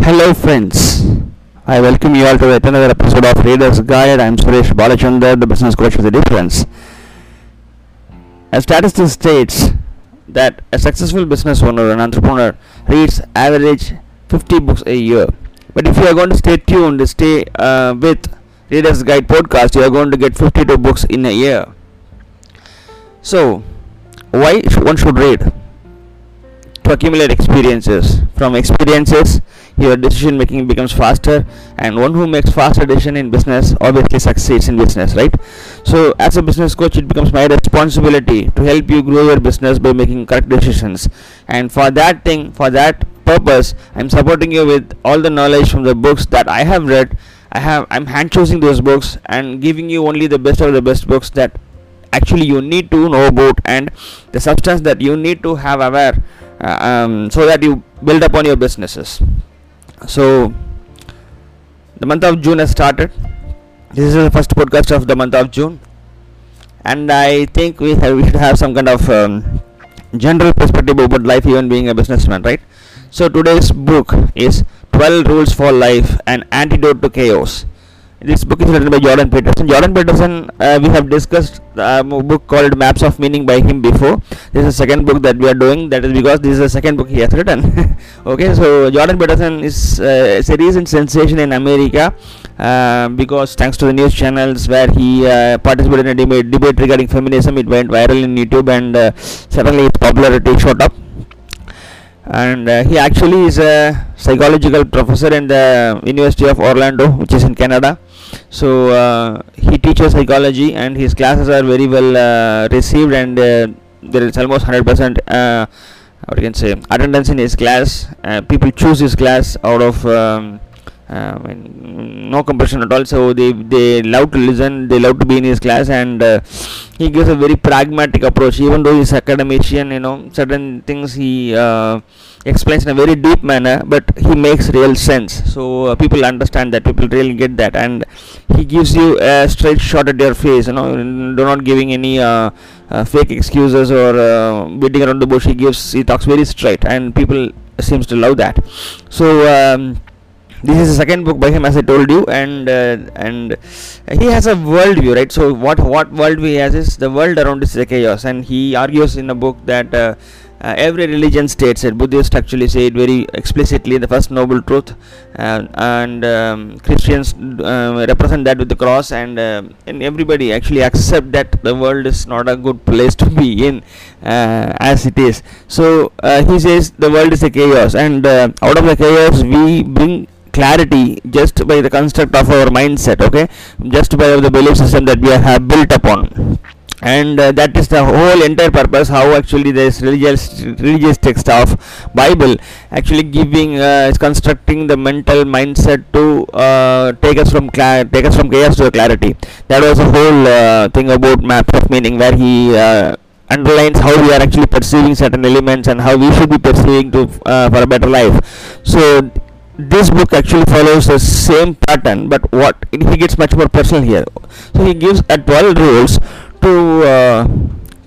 Hello friends, I welcome you all to yet another episode of Reader's Guide. I'm Suresh Balachandar, the business coach with the difference. A statistic states that a successful business owner and entrepreneur reads average 50 books a year. But if you are going to stay tuned, stay uh, with Reader's Guide podcast, you are going to get 52 books in a year. So, why one should read? To accumulate experiences. From experiences, your decision making becomes faster, and one who makes faster decision in business obviously succeeds in business, right? So, as a business coach, it becomes my responsibility to help you grow your business by making correct decisions. And for that thing, for that purpose, I'm supporting you with all the knowledge from the books that I have read. I have I'm hand choosing those books and giving you only the best of the best books that actually you need to know about and the substance that you need to have aware uh, um, so that you build upon your businesses so the month of june has started. This is the first podcast of the month of june. And i think we have we should have some kind of um, general perspective about life even being a businessman right? So today's book is 12 rules for life an antidote to chaos this book is written by Jordan Peterson. Jordan Peterson, uh, we have discussed a book called Maps of Meaning by him before. This is the second book that we are doing. That is because this is the second book he has written. okay, so Jordan Peterson is uh, a recent sensation in America uh, because thanks to the news channels where he uh, participated in a debate, debate regarding feminism, it went viral in YouTube and uh, suddenly its popularity shot up and uh, he actually is a psychological professor in the University of Orlando, which is in Canada. So uh, he teaches psychology, and his classes are very well uh, received, and uh, there is almost 100% uh, what you can say attendance in his class. Uh, people choose his class out of um, uh, no compression at all. So they they love to listen, they love to be in his class, and uh, he gives a very pragmatic approach. Even though he's academician, you know, certain things he uh, explains in a very deep manner, but he makes real sense. So uh, people understand that, people really get that, and he gives you a straight shot at your face. You know, do not giving any. Uh, uh, fake excuses or uh, beating around the bush he gives he talks very straight and people seems to love that so um, this is the second book by him as i told you and uh, and he has a world view right so what what world he has is the world around is a chaos and he argues in a book that uh, uh, every religion states it buddhists actually say it very explicitly the first noble truth uh, and um, christians uh, represent that with the cross and uh, and everybody actually accept that the world is not a good place to be in uh, as it is. So uh, he says the world is a chaos and uh, out of the chaos we bring clarity just by the construct of our mindset okay? Just by the belief system that we have built upon and uh, that is the whole entire purpose how actually this religious religious text of bible actually giving uh, is constructing the mental mindset to uh, take us from take us from chaos to clarity. That was a whole uh, thing about maps of meaning where he uh, underlines how we are actually perceiving certain elements and how we should be perceiving to uh, for a better life. So this book actually follows the same pattern but what he gets much more personal here. So he gives a 12 rules to uh,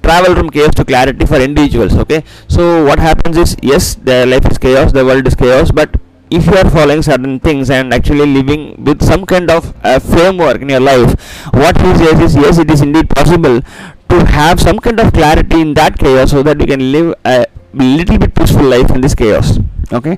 travel from chaos to clarity for individuals okay? So what happens is yes the life is chaos the world is chaos but if you are following certain things and actually living with some kind of uh, framework in your life what he says is yes it is indeed possible to have some kind of clarity in that chaos so that you can live a little bit peaceful life in this chaos okay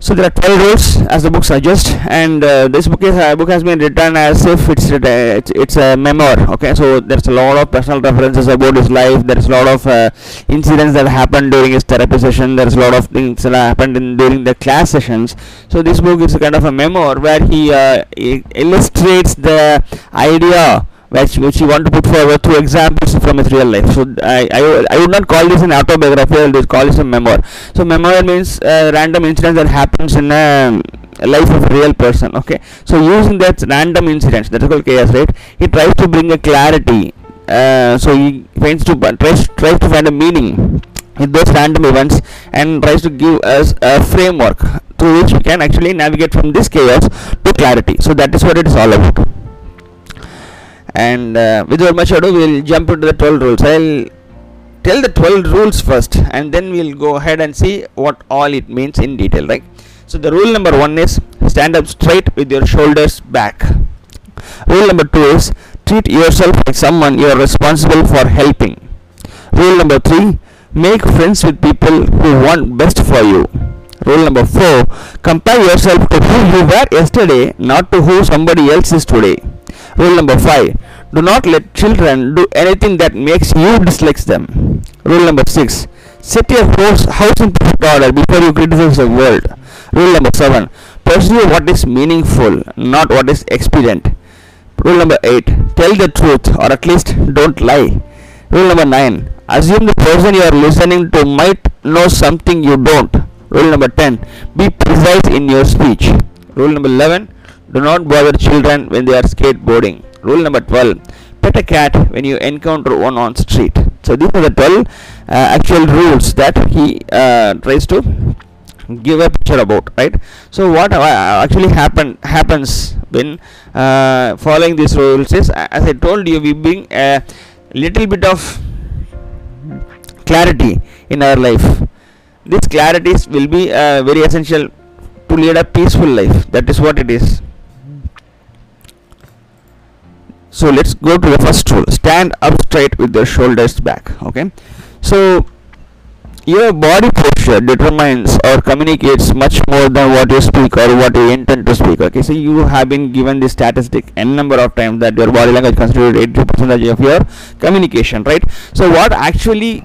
so there are 12 rules as the book suggests and uh, this book is uh, book has been written as if it's uh, it's, it's a memoir okay? So there's a lot of personal references about his life there's a lot of uh, incidents that happened during his therapy session there's a lot of things that happened in, during the class sessions. So this book is a kind of a memoir where he, uh, he illustrates the idea which which you want to put forward through examples from his real life. So I, I, I would not call this an autobiography. I would call this a memoir. So memoir means uh, random incidents that happens in a life of a real person. Okay. So using that random incidents, that is called chaos, right? He tries to bring a clarity. Uh, so he finds to tries tries to find a meaning in those random events and tries to give us a framework through which we can actually navigate from this chaos to clarity. So that is what it is all about and uh, without much ado we'll jump into the 12 rules. I'll tell the 12 rules first and then we'll go ahead and see what all it means in detail right? So the rule number one is stand up straight with your shoulders back. Rule number two is treat yourself like someone you are responsible for helping. Rule number three make friends with people who want best for you. Rule number four compare yourself to who you were yesterday not to who somebody else is today rule number five do not let children do anything that makes you dislike them. Rule number six set your house, house in perfect order before you criticize the world. Rule number seven pursue what is meaningful not what is expedient. Rule number eight tell the truth or at least don't lie. Rule number nine assume the person you are listening to might know something you don't. Rule number 10 be precise in your speech. Rule number 11 do not bother children when they are skateboarding. Rule number 12 pet a cat when you encounter one on street. So these are the 12 uh, actual rules that he uh, tries to give a picture about right? So what uh, actually happen happens when uh, following these rules is as i told you we bring a little bit of clarity in our life. These clarities will be uh, very essential to lead a peaceful life. That is what it is so let's go to the first rule stand up straight with your shoulders back. Okay? So your body posture determines or communicates much more than what you speak or what you intend to speak. Okay? So you have been given this statistic n number of times that your body language constitutes 80 percentage of your communication right? So what actually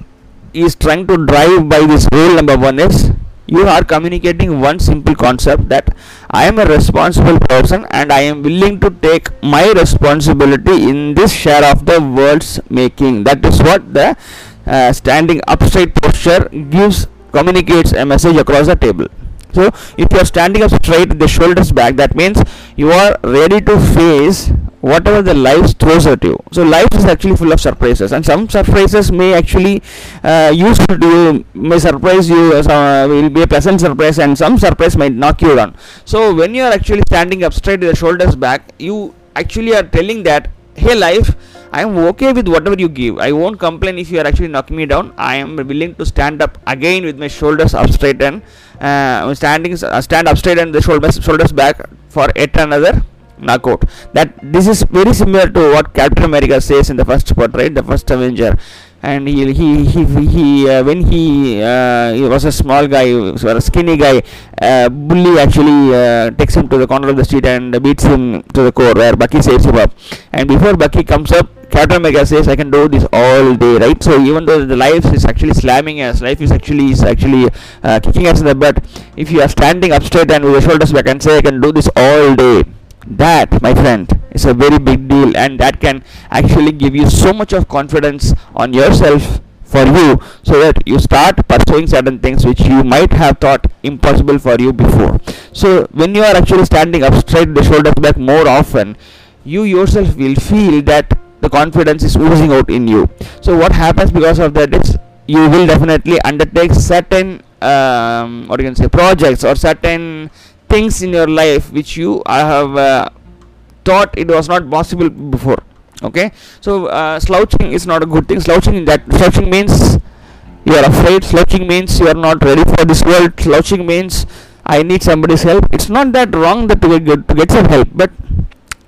is trying to drive by this rule number one is you are communicating one simple concept that I am a responsible person and I am willing to take my responsibility in this share of the world's making. That is what the uh, standing up straight posture gives, communicates a message across the table. So, if you are standing up straight with the shoulders back, that means you are ready to face whatever the life throws at you. So, life is actually full of surprises, and some surprises may actually uh, useful to you, may surprise you, uh, some, will be a pleasant surprise, and some surprise might knock you down. So, when you are actually standing up straight with the shoulders back, you actually are telling that, hey, life. I am okay with whatever you give. I won't complain if you are actually knocking me down. I am willing to stand up again with my shoulders up straight and uh, standing uh, stand up straight and the shoulders shoulders back for yet another knockout. That this is very similar to what Captain America says in the first part, right? The first Avenger. And he he he, he uh, when he uh, he was a small guy, was a skinny guy. Uh, Bully actually uh, takes him to the corner of the street and beats him to the core, where Bucky saves him up. And before Bucky comes up, Captain America says, "I can do this all day, right?" So even though the life is actually slamming us, life is actually is actually uh, kicking us in the butt. If you are standing up straight and with your shoulders back and say, "I can do this all day," that, my friend, is a very big deal, and that can actually give you so much of confidence on yourself for you, so that you start pursuing certain things which you might have thought impossible for you before. So when you are actually standing up straight, the shoulders back more often, you yourself will feel that the confidence is oozing out in you. So what happens because of that is you will definitely undertake certain um, what you can say projects or certain things in your life which you have uh, thought it was not possible before. Okay? So uh, slouching is not a good thing. Slouching that slouching means you are afraid. Slouching means you are not ready for this world. Slouching means i need somebody's help. It's not that wrong that to get, to get some help but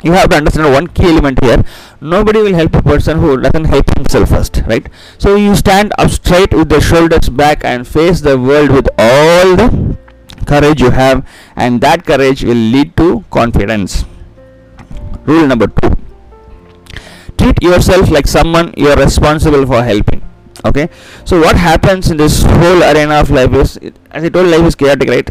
you have to understand one key element here. Nobody will help a person who doesn't help himself first right? So you stand up straight with the shoulders back and face the world with all the courage you have and that courage will lead to confidence. Rule number 2 treat yourself like someone you are responsible for helping okay? So what happens in this whole arena of life is as i told life is chaotic right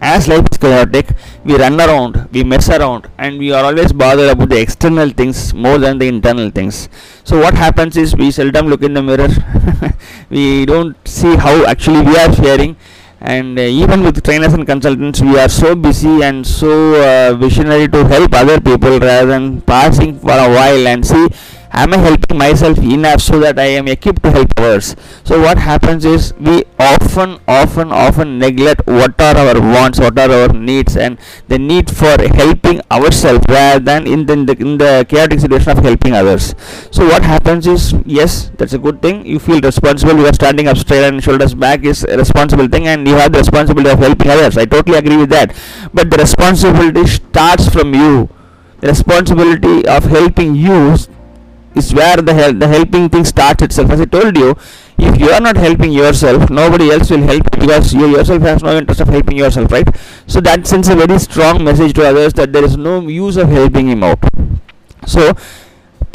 as life is chaotic we run around we mess around and we are always bothered about the external things more than the internal things. So what happens is we seldom look in the mirror. We don't see how actually we are faring and uh, even with trainers and consultants we are so busy and so uh, visionary to help other people rather than passing for a while and see am i helping myself enough so that i am equipped to help others? So what happens is we often often often neglect what are our wants what are our needs and the need for helping ourselves rather than in the, in the, in the chaotic situation of helping others. So what happens is yes that's a good thing. You feel responsible you are standing up straight and shoulders back is a responsible thing and you have the responsibility of helping others. I totally agree with that. But the responsibility starts from you. The responsibility of helping you is where the hel- the helping thing starts itself. As i told you if you are not helping yourself nobody else will help because you yourself has no interest of helping yourself right? So that sends a very strong message to others that there is no use of helping him out. So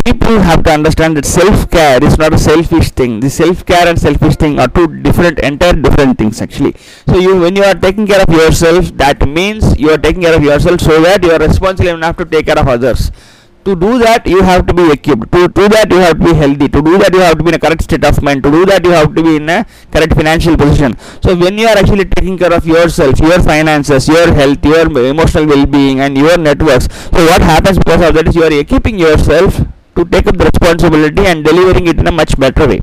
people have to understand that self care is not a selfish thing. The self care and selfish thing are two different entire different things actually. So you when you are taking care of yourself that means you are taking care of yourself so that you are responsible enough to take care of others to do that you have to be equipped to do that you have to be healthy. To do that you have to be in a correct state of mind. To do that you have to be in a correct financial position. So when you are actually taking care of yourself your finances your health your emotional well-being and your networks so what happens because of that is you are equipping yourself to take up the responsibility and delivering it in a much better way.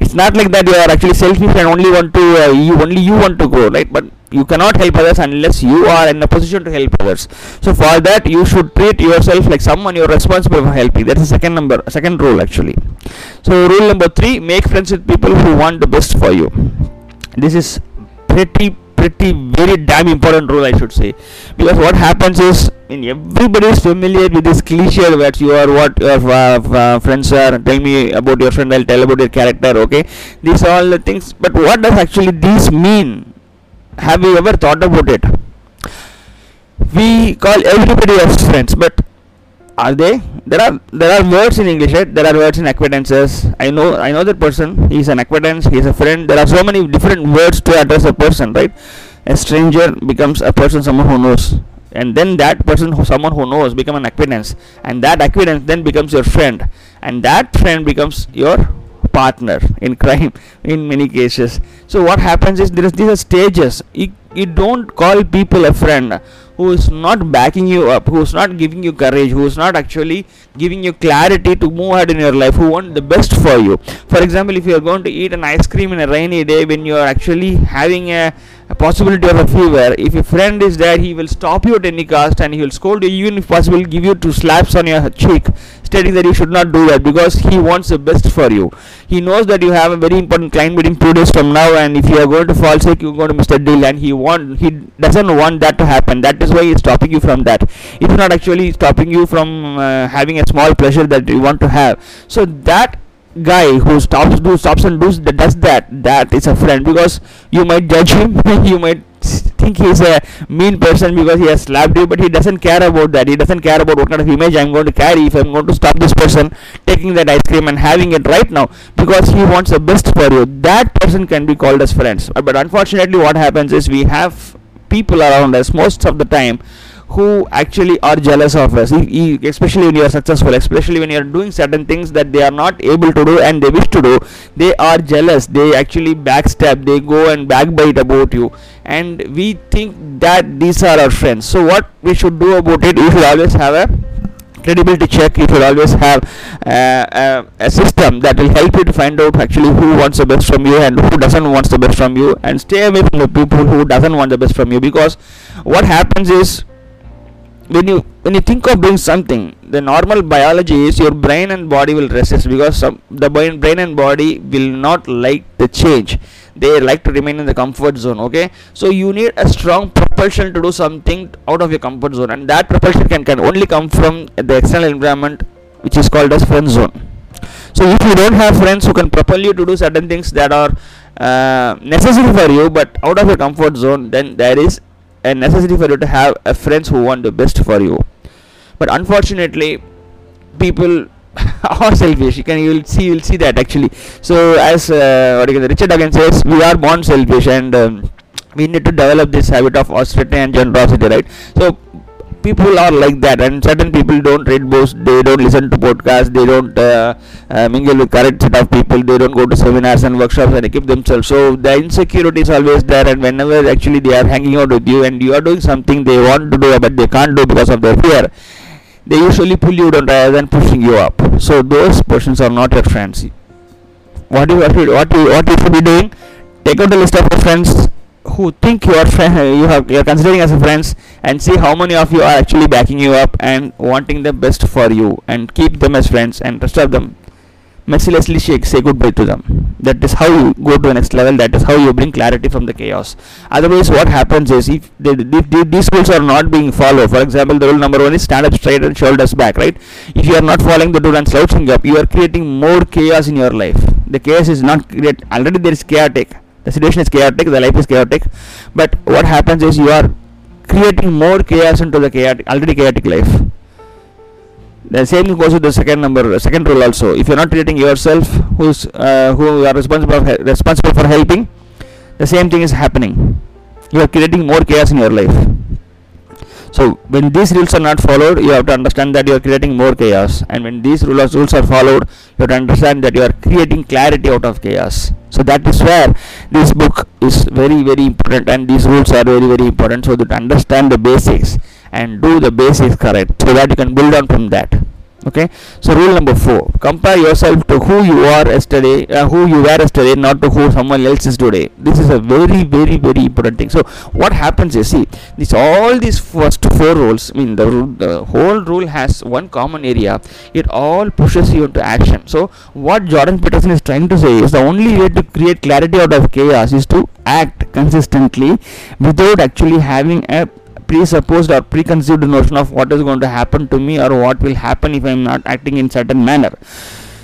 It's not like that you are actually selfish and only want to uh, you only you want to grow right? But you cannot help others unless you are in a position to help others. So for that you should treat yourself like someone you're responsible for helping. That's the second number second rule actually. So rule number 3 make friends with people who want the best for you. This is pretty pretty very damn important rule i should say. Because what happens is in everybody is familiar with this cliche that you are what your uh, uh, friends are tell me about your friend i'll tell about your character okay? These are all the things but what does actually these mean have you ever thought about it? We call everybody as friends but are they? There are there are words in english right? There are words in acquaintances. I know i know that person. He's an acquaintance. He's a friend. There are so many different words to address a person right? A stranger becomes a person someone who knows. And then that person who someone who knows become an acquaintance. And that acquaintance then becomes your friend. And that friend becomes your partner in crime in many cases. So what happens is there is these are stages. You, you don't call people a friend who is not backing you up who is not giving you courage who is not actually giving you clarity to move ahead in your life who want the best for you. For example if you are going to eat an ice cream in a rainy day when you are actually having a, a possibility of a fever. If a friend is there he will stop you at any cost and he will scold you. Even if possible give you two slaps on your cheek stating that you should not do that because he wants the best for you. He knows that you have a very important client meeting two days from now and if you are going to fall sick you're going to the deal and he want he doesn't want that to happen. That is why he is stopping you from that. It is not actually stopping you from uh, having a small pleasure that you want to have. So that guy who stops do stops and does that does that that is a friend because you might judge him you might think he's a mean person because he has slapped you but he doesn't care about that. He doesn't care about what kind of image i'm going to carry if i'm going to stop this person taking that ice cream and having it right now because he wants the best for you. That person can be called as friends. But unfortunately what happens is we have people around us most of the time who actually are jealous of us. Especially when you are successful especially when you are doing certain things that they are not able to do and they wish to do they are jealous. They actually backstab they go and backbite about you. And we think that these are our friends. So what we should do about it we should always have a credibility check you should always have uh, uh, a system that will help you to find out actually who wants the best from you and who doesn't wants the best from you and stay away from the people who doesn't want the best from you. Because what happens is when you when you think of doing something the normal biology is your brain and body will resist because some, the brain, brain and body will not like the change. They like to remain in the comfort zone okay? So you need a strong propulsion to do something out of your comfort zone and that propulsion can, can only come from the external environment which is called as friend zone. So if you don't have friends who can propel you to do certain things that are uh, necessary for you but out of your comfort zone then there is a necessity for you to have a friends who want the best for you. But unfortunately people are selfish. You can you will see you will see that actually. So as uh, richard again says we are born selfish and um, we need to develop this habit of austerity and generosity right? So people are like that and certain people don't read books they don't listen to podcasts they don't uh, uh, mingle with correct set of people they don't go to seminars and workshops and equip themselves. So the insecurity is always there and whenever actually they are hanging out with you and you are doing something they want to do but they can't do because of their fear they usually pull you down rather than pushing you up. So those persons are not your friends. What you what you what you, what you should be doing take out the list of your friends who think you are friend you have you are considering as friends and see how many of you are actually backing you up and wanting the best for you and keep them as friends and rest of them mercilessly shake, say goodbye to them. That is how you go to the next level. That is how you bring clarity from the chaos. Otherwise, what happens is if, they, if these rules are not being followed, for example, the rule number one is stand up straight and shoulders back, right? If you are not following the rule and slouching up, you are creating more chaos in your life. The chaos is not create already there is chaotic. The situation is chaotic, the life is chaotic. But what happens is you are creating more chaos into the chaotic already chaotic life. The same goes with the second number second rule also. If you're not treating yourself who's uh, who are responsible for, responsible for helping the same thing is happening. You are creating more chaos in your life so when these rules are not followed you have to understand that you are creating more chaos. And when these rules rules are followed you have to understand that you are creating clarity out of chaos. So that is where this book is very very important and these rules are very very important. So that understand the basics and do the basics correct so that you can build on from that okay? So rule number four. Compare yourself to who you are yesterday uh, who you were yesterday not to who someone else is today. This is a very very very important thing. So what happens is see this all these first four rules i mean the, the whole rule has one common area. It all pushes you into action. So what jordan peterson is trying to say is the only way to create clarity out of chaos is to act consistently without actually having a presupposed or preconceived notion of what is going to happen to me or what will happen if I am not acting in certain manner.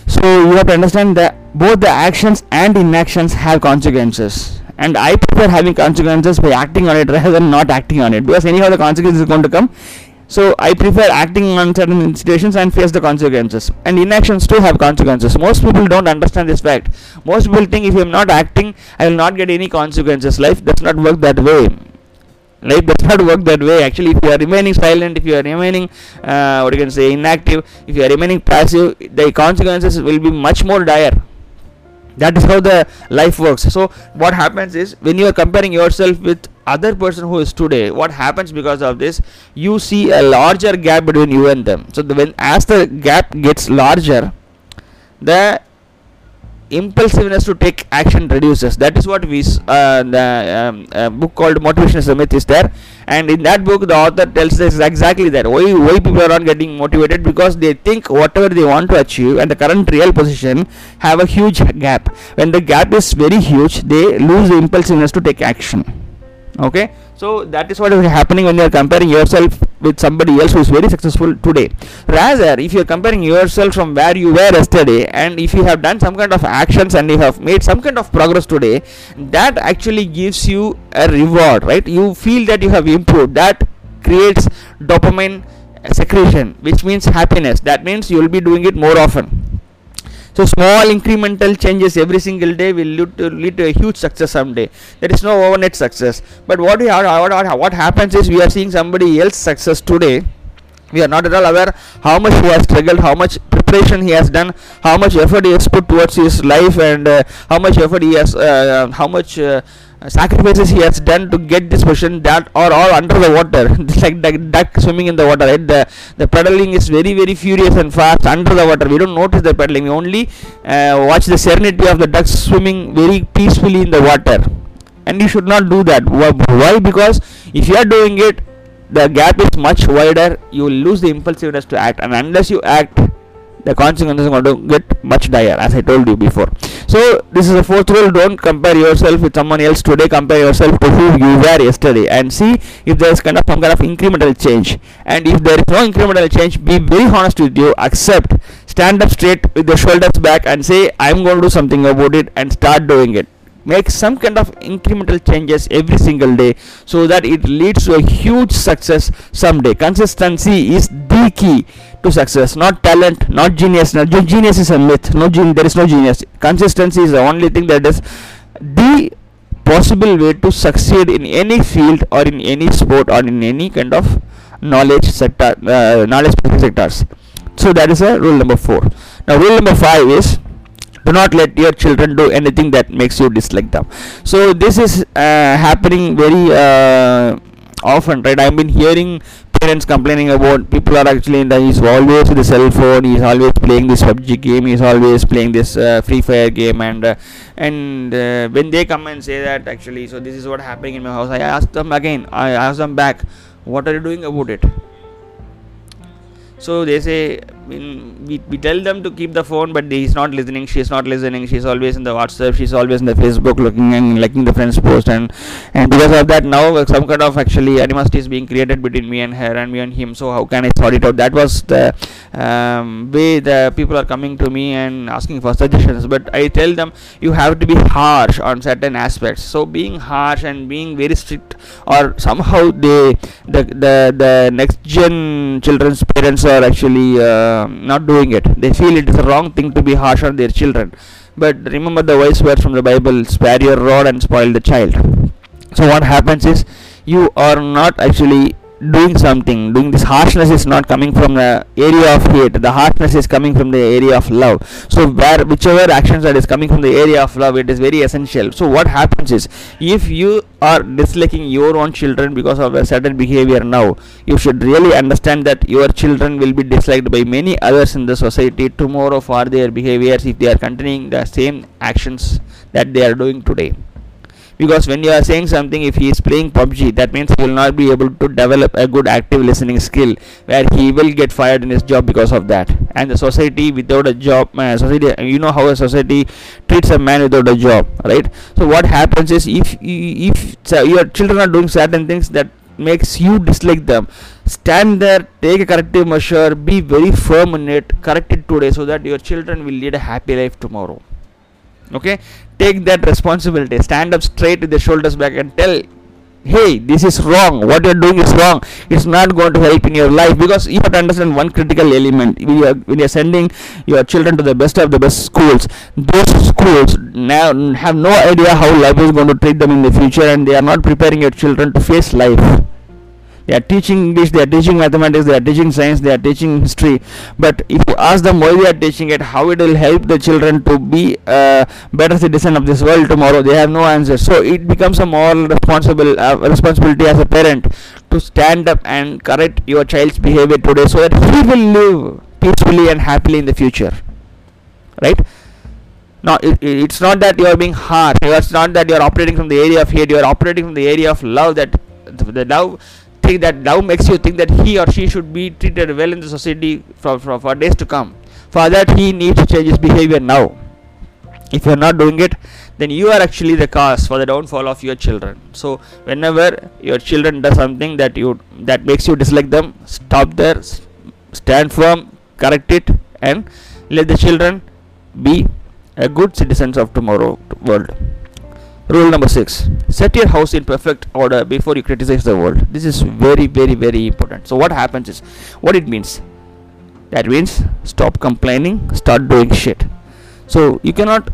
So you have to understand that both the actions and inactions have consequences. And I prefer having consequences by acting on it rather than not acting on it. Because anyhow the consequences is going to come. So I prefer acting on certain situations and face the consequences. And inactions too have consequences. Most people don't understand this fact. Most people think if I am not acting I will not get any consequences. Life does not work that way life does not work that way. Actually if you are remaining silent if you are remaining uh, what you can say inactive if you are remaining passive the consequences will be much more dire. That is how the life works. So what happens is when you are comparing yourself with other person who is today what happens because of this? You see a larger gap between you and them. So the, when as the gap gets larger the impulsiveness to take action reduces. That is what we uh, the um, book called motivation is a myth is there. And in that book the author tells us exactly that why why people are not getting motivated? Because they think whatever they want to achieve and the current real position have a huge gap. When the gap is very huge they lose the impulsiveness to take action okay? So that is what is happening when you are comparing yourself with somebody else who is very successful today. Rather if you are comparing yourself from where you were yesterday and if you have done some kind of actions and you have made some kind of progress today that actually gives you a reward right? You feel that you have improved. That creates dopamine secretion which means happiness. That means you will be doing it more often so small incremental changes every single day will lead to, lead to a huge success someday. There is no overnight success. But what we are what, what happens is we are seeing somebody else success today. We are not at all aware how much he has struggled how much preparation he has done how much effort he has put towards his life and uh, how much effort he has uh, how much uh, sacrifices he has done to get this position that are all under the water like the duck swimming in the water right? The the paddling is very very furious and fast under the water. We don't notice the paddling we only uh, watch the serenity of the ducks swimming very peacefully in the water. And you should not do that. Why? Because if you are doing it the gap is much wider you will lose the impulsiveness to act. And unless you act the consequences are going to get much dire as I told you before. So this is the fourth rule don't compare yourself with someone else today. Compare yourself to who you were yesterday and see if there is kind of some kind of incremental change. And if there is no incremental change be very honest with you. Accept. Stand up straight with the shoulders back and say I'm going to do something about it and start doing it. Make some kind of incremental changes every single day so that it leads to a huge success someday. Consistency is the key to success. Not talent not genius. No, genius is a myth. No gen- there is no genius. Consistency is the only thing that is the possible way to succeed in any field or in any sport or in any kind of knowledge sector uh, knowledge sectors. So that is a rule number 4 now rule number 5 is do not let your children do anything that makes you dislike them. So this is uh, happening very uh, often right? I've been hearing parents complaining about people are actually in the, he's always with the cell phone he's always playing this PUBG game he's always playing this uh, free fire game and uh, and uh, when they come and say that actually so this is what happening in my house i ask them again i ask them back what are you doing about it? So they say we, we tell them to keep the phone but he's not listening she's not listening she's always in the whatsapp she's always in the facebook looking and liking the friends post and and because of that now some kind of actually animosity is being created between me and her and me and him so how can i sort it out? That was the um, way the people are coming to me and asking for suggestions but i tell them you have to be harsh on certain aspects. So being harsh and being very strict or somehow they the the, the next gen children's parents are actually uh, not doing it. They feel it is a wrong thing to be harsh on their children. But remember the wise words from the Bible spare your rod and spoil the child. So, what happens is you are not actually doing something doing this harshness is not coming from the area of hate. The harshness is coming from the area of love. So where whichever actions that is coming from the area of love it is very essential. So what happens is if you are disliking your own children because of a certain behavior now you should really understand that your children will be disliked by many others in the society. Tomorrow for their behaviors if they are continuing the same actions that they are doing today because when you are saying something if he is playing PUBG that means he will not be able to develop a good active listening skill where he will get fired in his job because of that. And the society without a job uh, society you know how a society treats a man without a job right? So what happens is if if so your children are doing certain things that makes you dislike them stand there take a corrective measure be very firm in it correct it today so that your children will lead a happy life tomorrow. Okay take that responsibility stand up straight with the shoulders back and tell hey this is wrong. What you're doing is wrong. It's not going to help in your life. Because you have to understand one critical element. When you're, when you're sending your children to the best of the best schools those schools now have no idea how life is going to treat them in the future and they are not preparing your children to face life they are teaching english they are teaching mathematics they are teaching science they are teaching history. But if you ask them why they are teaching it how it will help the children to be a better citizen of this world tomorrow they have no answer. So it becomes a moral responsible uh, responsibility as a parent to stand up and correct your child's behavior today so that he will live peacefully and happily in the future. Right? Now it, it's not that you are being harsh it's not that you are operating from the area of hate you are operating from the area of love that the love think that now makes you think that he or she should be treated well in the society for, for, for days to come. For that, he needs to change his behavior now. If you are not doing it, then you are actually the cause for the downfall of your children. So, whenever your children does something that you that makes you dislike them, stop there, stand firm, correct it, and let the children be a good citizens of tomorrow world. Rule number six set your house in perfect order before you criticize the world. This is very, very, very important. So, what happens is what it means that means stop complaining, start doing shit. So, you cannot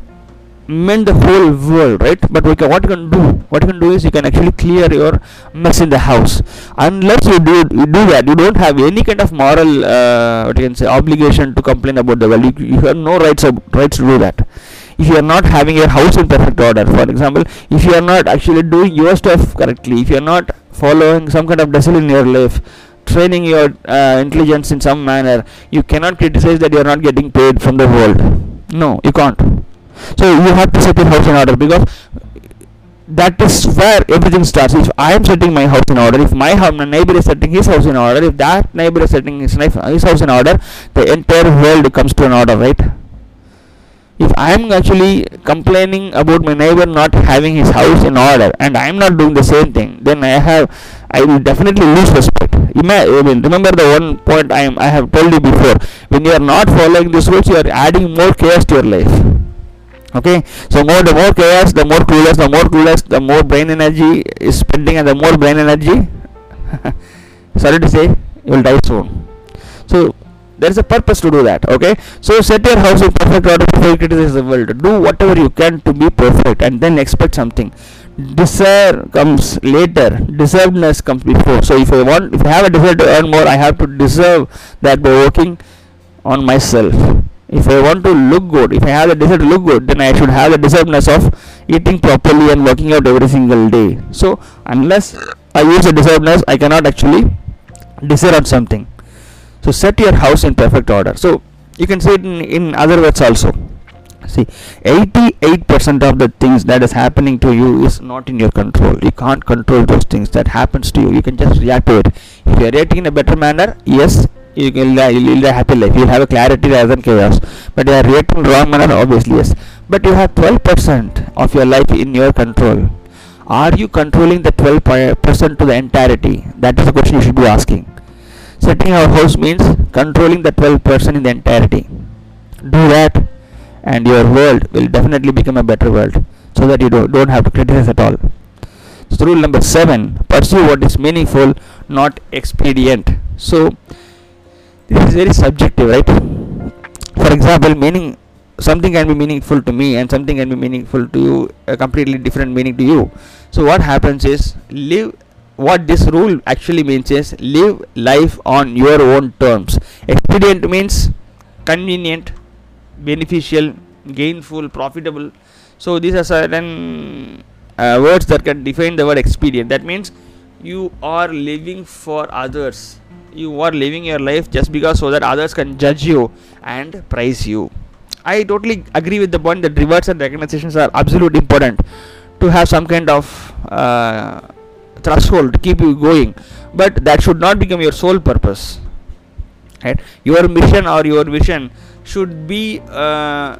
mend the whole world right but we can, what you can do what you can do is you can actually clear your mess in the house unless you do you do that you don't have any kind of moral uh, what you can say obligation to complain about the world you, you have no rights of, rights to do that if you are not having your house in perfect order. For example if you are not actually doing your stuff correctly if you are not following some kind of discipline in your life training your uh, intelligence in some manner you cannot criticize that you are not getting paid from the world. No you can't. So you have to set your house in order because that is where everything starts. If i am setting my house in order if my, my neighbor is setting his house in order if that neighbor is setting his, his house in order the entire world comes to an order right if I am actually complaining about my neighbor not having his house in order and I am not doing the same thing, then I have I will definitely lose respect. I mean, remember the one point I am I have told you before. When you are not following these rules, you are adding more chaos to your life. Okay, so more the more chaos, the more clueless, the more clueless, the more brain energy is spending, and the more brain energy. sorry to say, you will die soon. So there is a purpose to do that okay? So set your house in perfect order before you criticize the world. Do whatever you can to be perfect and then expect something. Desire comes later. Deservedness comes before. So if i want if i have a desire to earn more i have to deserve that by working on myself. If i want to look good if i have a desire to look good then i should have the deservedness of eating properly and working out every single day. So unless I use a deservedness, I cannot actually decide on something. So set your house in perfect order. So you can say it in, in other words also. See, 88% of the things that is happening to you is not in your control. You can't control those things that happens to you. You can just react to it. If you are reacting in a better manner, yes, you will lead a happy life. You'll have a clarity rather than chaos. But you are reacting wrong manner, obviously yes. But you have 12% of your life in your control. Are you controlling the 12% to the entirety? That is the question you should be asking. Setting our house means controlling the 12% in the entirety. Do that, and your world will definitely become a better world so that you don't, don't have to criticize at all. So, rule number seven pursue what is meaningful, not expedient. So, this is very subjective right for example meaning something can be meaningful to me and something can be meaningful to you a completely different meaning to you so what happens is live what this rule actually means is live life on your own terms. Expedient means convenient beneficial gainful profitable. So these are certain uh, words that can define the word expedient. That means you are living for others. You are living your life just because so that others can judge you and praise you. I totally agree with the point that rewards and recognitions are absolutely important. To have some kind of uh, threshold keep you going. But that should not become your sole purpose. Right? Your mission or your vision should be uh,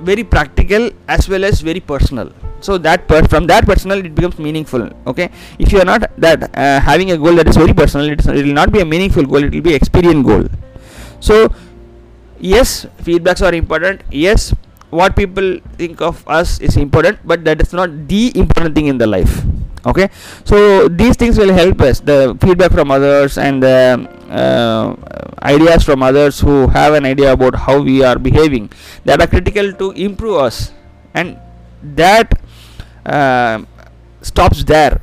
very practical as well as very personal. So that per- from that personal it becomes meaningful. Okay? If you are not that uh, having a goal that is very personal it will not be a meaningful goal. It will be experience goal. So yes feedbacks are important. Yes what people think of us is important but that is not the important thing in the life okay? So these things will help us. The feedback from others and the uh, ideas from others who have an idea about how we are behaving that are critical to improve us. And that uh, stops there.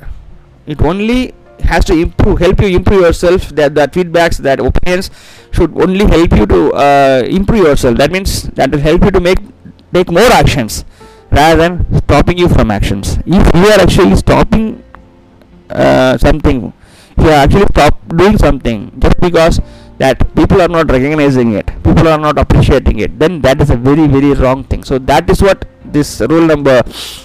It only has to improve help you improve yourself that that feedbacks that opinions should only help you to uh, improve yourself. That means that will help you to make take more actions rather than stopping you from actions. If you are actually stopping uh, something if you actually stop doing something just because that people are not recognizing it people are not appreciating it then that is a very very wrong thing. So that is what this rule number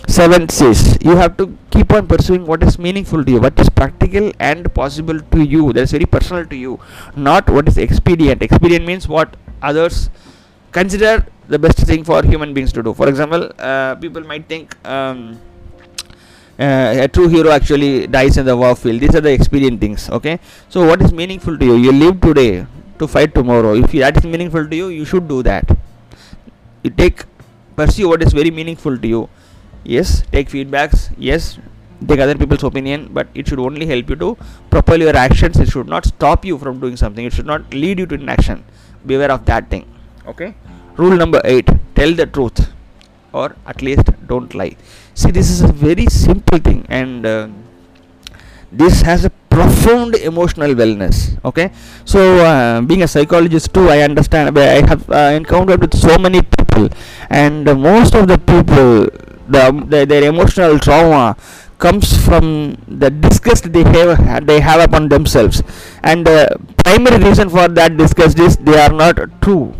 7 says. You have to keep on pursuing what is meaningful to you what is practical and possible to you that is very personal to you not what is expedient. Expedient means what others consider the best thing for human beings to do. For example uh, people might think um, uh, a true hero actually dies in the war field. These are the expedient things okay? So what is meaningful to you? You live today to fight tomorrow. If that is meaningful to you you should do that. You take pursue what is very meaningful to you. Yes take feedbacks. Yes take other people's opinion but it should only help you to propel your actions. It should not stop you from doing something. It should not lead you to inaction. Beware of that thing. Okay rule number 8 tell the truth or at least don't lie. See this is a very simple thing and uh, this has a profound emotional wellness okay? So uh, being a psychologist too i understand i have uh, encountered with so many people and most of the people the, the, their emotional trauma comes from the disgust they have they have upon themselves. And the primary reason for that disgust is they are not true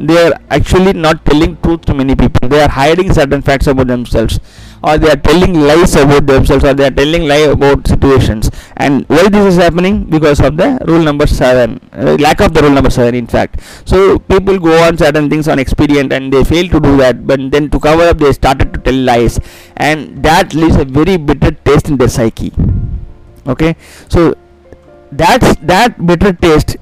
they are actually not telling truth to many people. They are hiding certain facts about themselves or they are telling lies about themselves or they are telling lie about situations. And why this is happening? Because of the rule number 7 uh, lack of the rule number 7 in fact. So people go on certain things on expedient and they fail to do that but then to cover up they started to tell lies. And that leaves a very bitter taste in their psyche. Okay? So that's that bitter taste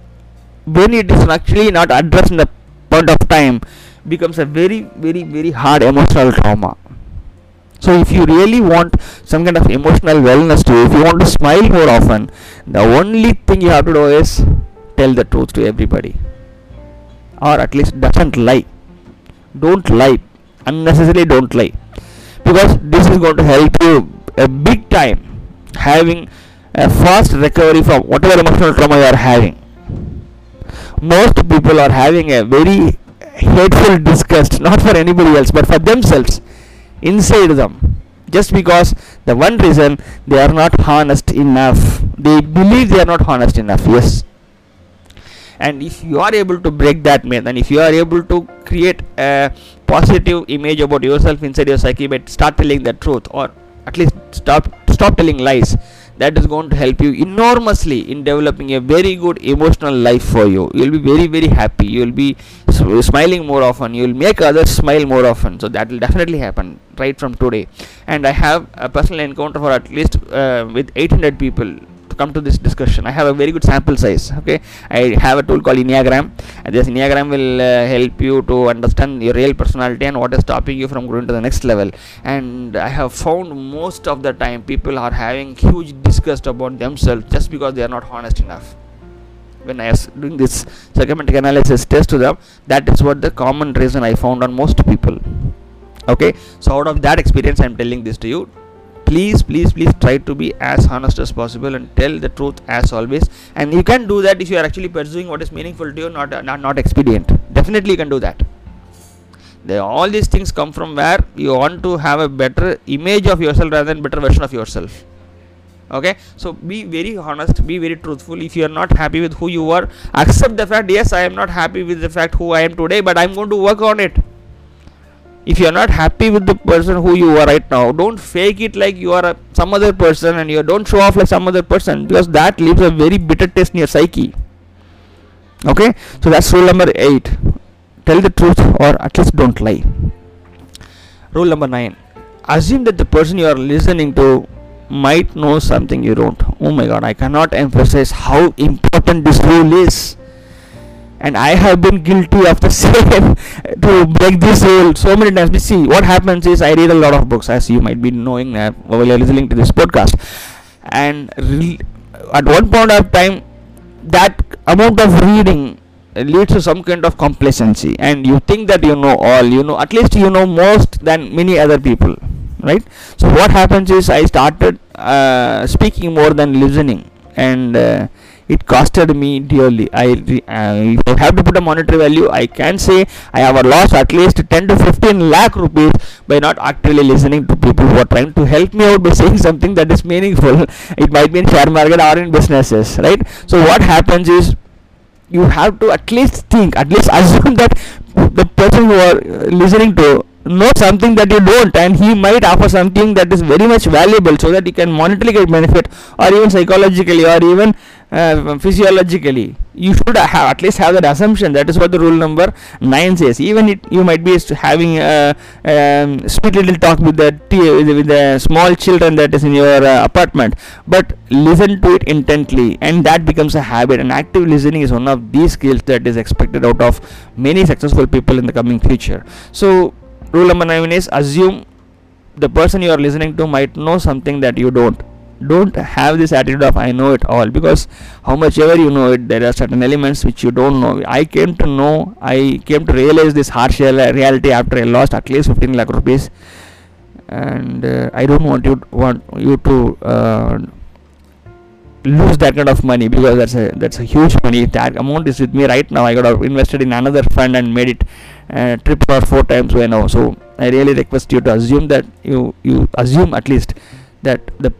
when it is actually not addressed in the point of time becomes a very very very hard emotional trauma. So if you really want some kind of emotional wellness to you if you want to smile more often the only thing you have to do is tell the truth to everybody. Or at least doesn't lie. Don't lie. Unnecessarily don't lie. Because this is going to help you a big time having a fast recovery from whatever emotional trauma you are having most people are having a very hateful disgust not for anybody else but for themselves inside them. Just because the one reason they are not honest enough. They believe they are not honest enough yes. And if you are able to break that myth and if you are able to create a positive image about yourself inside your psyche but start telling the truth or at least stop stop telling lies that is going to help you enormously in developing a very good emotional life for you. You will be very very happy. You will be smiling more often. You will make others smile more often. So that will definitely happen right from today. And i have a personal encounter for at least uh, with 800 people come to this discussion. I have a very good sample size okay? I have a tool called enneagram. And this enneagram will uh, help you to understand your real personality and what is stopping you from growing to the next level. And i have found most of the time people are having huge disgust about themselves just because they are not honest enough. When I was doing this psychometric analysis test to them, that is what the common reason I found on most people. Okay, so out of that experience, I'm telling this to you please please please try to be as honest as possible and tell the truth as always. And you can do that if you are actually pursuing what is meaningful to you not not, not expedient. Definitely you can do that. All these things come from where you want to have a better image of yourself rather than better version of yourself. Okay? So be very honest be very truthful. If you are not happy with who you are accept the fact yes i am not happy with the fact who i am today but i am going to work on it if you are not happy with the person who you are right now don't fake it like you are a, some other person and you don't show off like some other person because that leaves a very bitter taste in your psyche. Okay? So that's rule number 8 tell the truth or at least don't lie. Rule number 9 assume that the person you are listening to might know something you don't. Oh my god i cannot emphasize how important this rule is and I have been guilty of the same to break this rule so many times. But see, what happens is I read a lot of books, as you might be knowing uh, while you're listening to this podcast, and re- at one point of time, that amount of reading leads to some kind of complacency, and you think that you know all, you know at least you know most than many other people, right? So what happens is I started uh, speaking more than listening, and uh, it costed me dearly. I uh, if i have to put a monetary value i can say i have lost at least 10 to 15 lakh rupees by not actually listening to people who are trying to help me out by saying something that is meaningful. It might be in share market or in businesses right? So what happens is you have to at least think at least assume that the person who are listening to know something that you don't and he might offer something that is very much valuable so that you can monetarily get benefit or even psychologically or even uh, physiologically you should have at least have that assumption. That is what the rule number 9 says. Even it you might be having a um, sweet little talk with the with the small children that is in your uh, apartment. But listen to it intently and that becomes a habit. And active listening is one of these skills that is expected out of many successful people in the coming future. So rule number 9 is assume the person you are listening to might know something that you don't don't have this attitude of i know it all because how much ever you know it there are certain elements which you don't know. I came to know i came to realize this harsh reality after i lost at least 15 lakh rupees. And uh, i don't want you want you to uh, lose that kind of money because that's a that's a huge money. That amount is with me right now i got invested in another fund and made it uh, triple or four times by now. So i really request you to assume that you you assume at least that the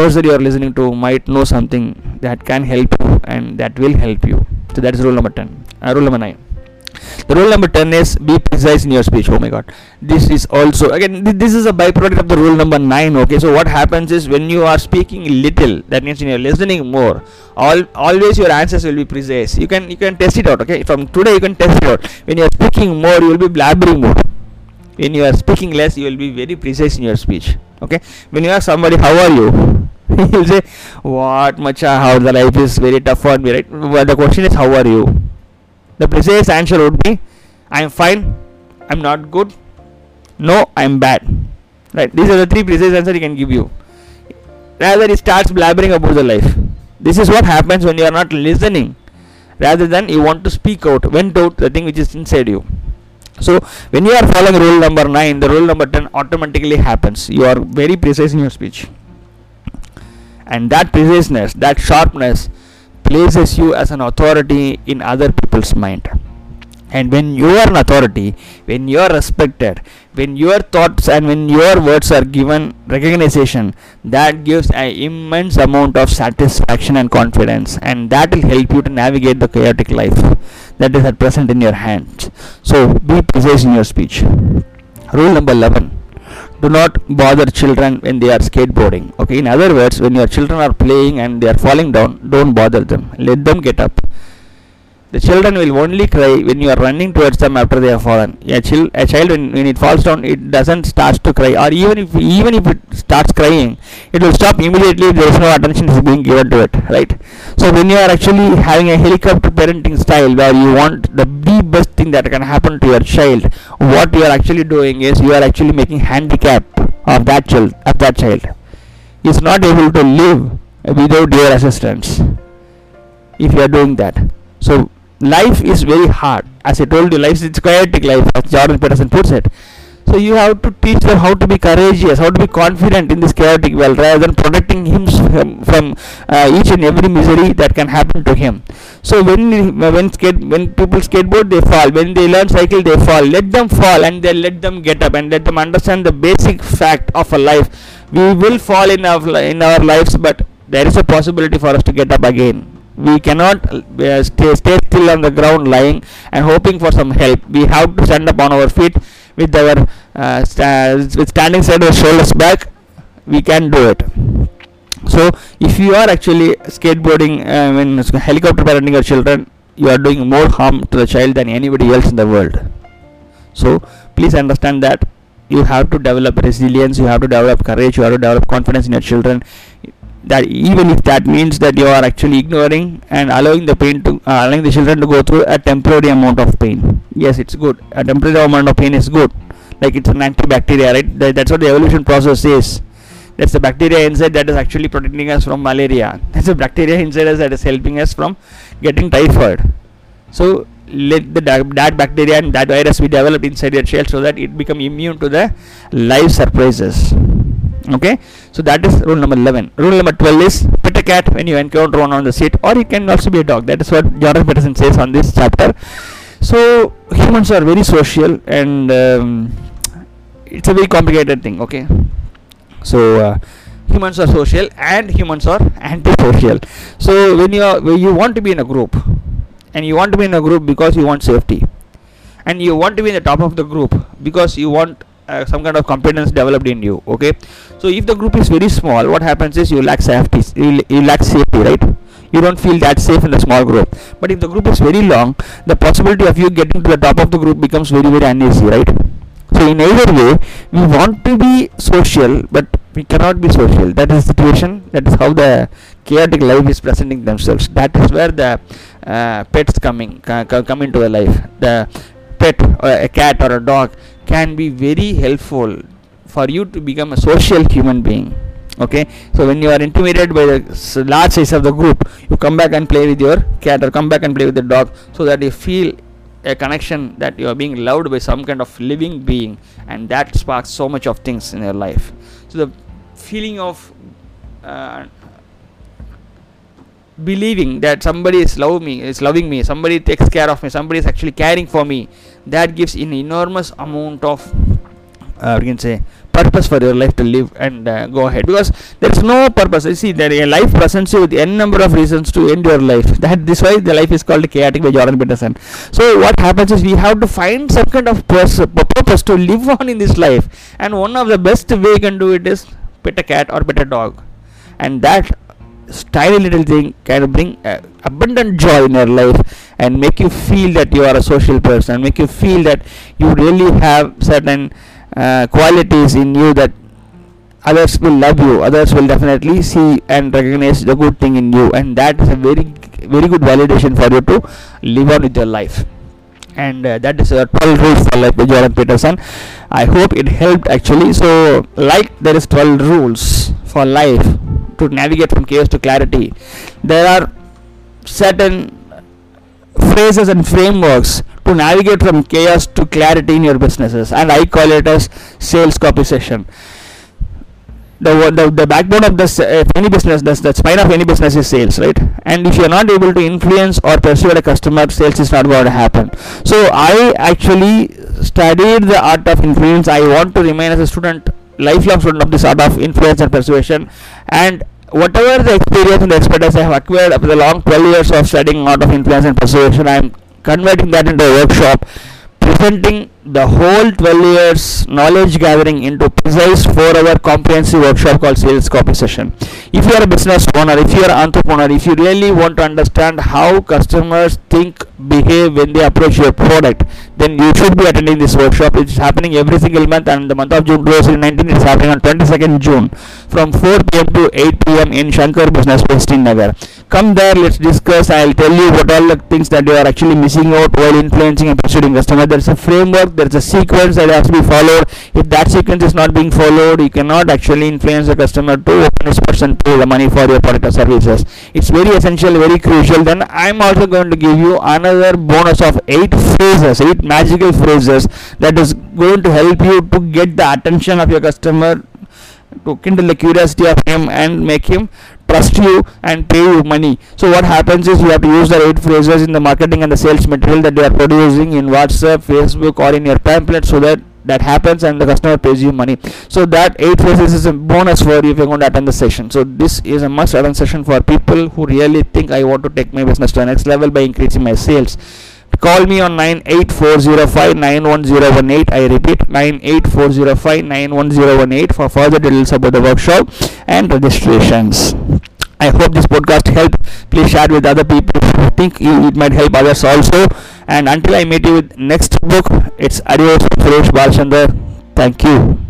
person you are listening to might know something that can help you and that will help you. So that is rule number 10 uh, rule number 9 the rule number 10 is be precise in your speech. Oh my god. This is also again th this is a byproduct of the rule number 9 okay? So what happens is when you are speaking little that means when you are listening more all always your answers will be precise. You can you can test it out okay? From today you can test it out. When you are speaking more you will be blabbering more. When you are speaking less you will be very precise in your speech okay? When you ask somebody how are you he'll say what much how the life is very tough for me right? But the question is how are you? The precise answer would be i'm fine i'm not good no i'm bad. Right? These are the three precise answers he can give you. Rather he starts blabbering about the life. This is what happens when you are not listening. Rather than you want to speak out vent out the thing which is inside you. So when you are following rule number 9 the rule number 10 automatically happens. You are very precise in your speech and that preciseness that sharpness places you as an authority in other people's mind. And when you are an authority when you are respected when your thoughts and when your words are given recognition that gives an immense amount of satisfaction and confidence. And that will help you to navigate the chaotic life that is at present in your hands. So be precise in your speech. Rule number 11 do not bother children when they are skateboarding okay? In other words when your children are playing and they are falling down don't bother them. Let them get up the children will only cry when you are running towards them after they have fallen. A, chil- a child when, when it falls down, it doesn't start to cry, or even if even if it starts crying, it will stop immediately if there is no attention is being given to it, right? So when you are actually having a helicopter parenting style where you want the, best thing that can happen to your child, what you are actually doing is you are actually making handicap of that child of that child. Is not able to live without your assistance if you are doing that. So life is very hard. As i told you life is chaotic life as jordan peterson puts it. So you have to teach them how to be courageous how to be confident in this chaotic world rather than protecting him from, from uh, each and every misery that can happen to him. So when when skate when people skateboard they fall. When they learn cycle they fall. Let them fall and then let them get up and let them understand the basic fact of a life. We will fall in our in our lives but there is a possibility for us to get up again we cannot uh, stay, stay still on the ground lying and hoping for some help. We have to stand up on our feet with our uh, st- standing side with shoulders back. We can do it. So if you are actually skateboarding uh, when helicopter parenting your children you are doing more harm to the child than anybody else in the world. So please understand that you have to develop resilience you have to develop courage you have to develop confidence in your children that even if that means that you are actually ignoring and allowing the pain to uh, allowing the children to go through a temporary amount of pain. Yes it's good. A temporary amount of pain is good. Like it's an antibacteria right? That, that's what the evolution process is. That's the bacteria inside that is actually protecting us from malaria. That's the bacteria inside us that is helping us from getting typhoid. So let the that bacteria and that virus be developed inside your child so that it become immune to the life surprises okay? So that is rule number 11 rule number 12 is pet a cat when you encounter one on the seat or it can also be a dog. That is what jordan peterson says on this chapter. So humans are very social and um, it's a very complicated thing okay? So uh, humans are social and humans are antisocial. So when you are when you want to be in a group and you want to be in a group because you want safety and you want to be in the top of the group because you want uh, some kind of competence developed in you okay? So if the group is very small what happens is you lack safety you, you lack safety right? You don't feel that safe in the small group. But if the group is very long the possibility of you getting to the top of the group becomes very very uneasy right? So in either way we want to be social but we cannot be social. That is the situation. That is how the chaotic life is presenting themselves. That is where the uh, pets coming come into the life. The pet or a cat or a dog can be very helpful for you to become a social human being okay? So when you are intimidated by the large size of the group you come back and play with your cat or come back and play with the dog so that you feel a connection that you are being loved by some kind of living being and that sparks so much of things in your life. So the feeling of uh, believing that somebody is love me is loving me somebody takes care of me somebody is actually caring for me that gives an enormous amount of uh, we can say purpose for your life to live and uh, go ahead. Because there is no purpose. You see that a life presents you with n number of reasons to end your life. That this why the life is called chaotic by jordan peterson. So what happens is we have to find some kind of purpose, purpose to live on in this life. And one of the best way you can do it is pet a cat or pet a dog. And that tiny little thing can bring uh, abundant joy in your life and make you feel that you are a social person make you feel that you really have certain uh, qualities in you that others will love you others will definitely see and recognize the good thing in you. And that is a very very good validation for you to live on with your life. And uh, that is a 12 rules for life by jordan peterson. I hope it helped actually. So like there is 12 rules for life to navigate from chaos to clarity. There are certain phrases and frameworks to navigate from chaos to clarity in your businesses and i call it as sales copy session. The, the the backbone of this uh, any business the, the spine of any business is sales right? And if you are not able to influence or persuade a customer sales is not going to happen. So i actually studied the art of influence. I want to remain as a student lifelong student of this art of influence and persuasion. And whatever the experience and expertise i have acquired after the long 12 years of studying art of influence and persuasion i am converting that into a workshop presenting the whole 12 years knowledge gathering into precise 4 hour comprehensive workshop called sales copy session. If you are a business owner if you are an entrepreneur if you really want to understand how customers think behave when they approach your product then you should be attending this workshop. It's happening every single month and the month of june 2019 it's happening on 22nd june from 4 pm to 8 pm in shankar business west in nagar come there let's discuss. I'll tell you what all the things that you are actually missing out while influencing and persuading customer. There's a framework there's a sequence that has to be followed. If that sequence is not being followed you cannot actually influence the customer to open his purse and pay the money for your product or services. It's very essential very crucial. Then i'm also going to give you another bonus of eight phrases eight magical phrases that is going to help you to get the attention of your customer to kindle the curiosity of him and make him trust you and pay you money. So what happens is you have to use the eight phrases in the marketing and the sales material that you are producing in whatsapp facebook or in your pamphlet so that that happens and the customer pays you money. So that eight phrases is a bonus for you if you're going to attend the session. So this is a must attend session for people who really think i want to take my business to the next level by increasing my sales. Call me on 98405 i repeat 98405 for further details about the workshop and registrations i hope this podcast helped please share with other people who think it might help others also. And until i meet you with next book it's adios suresh balchandar thank you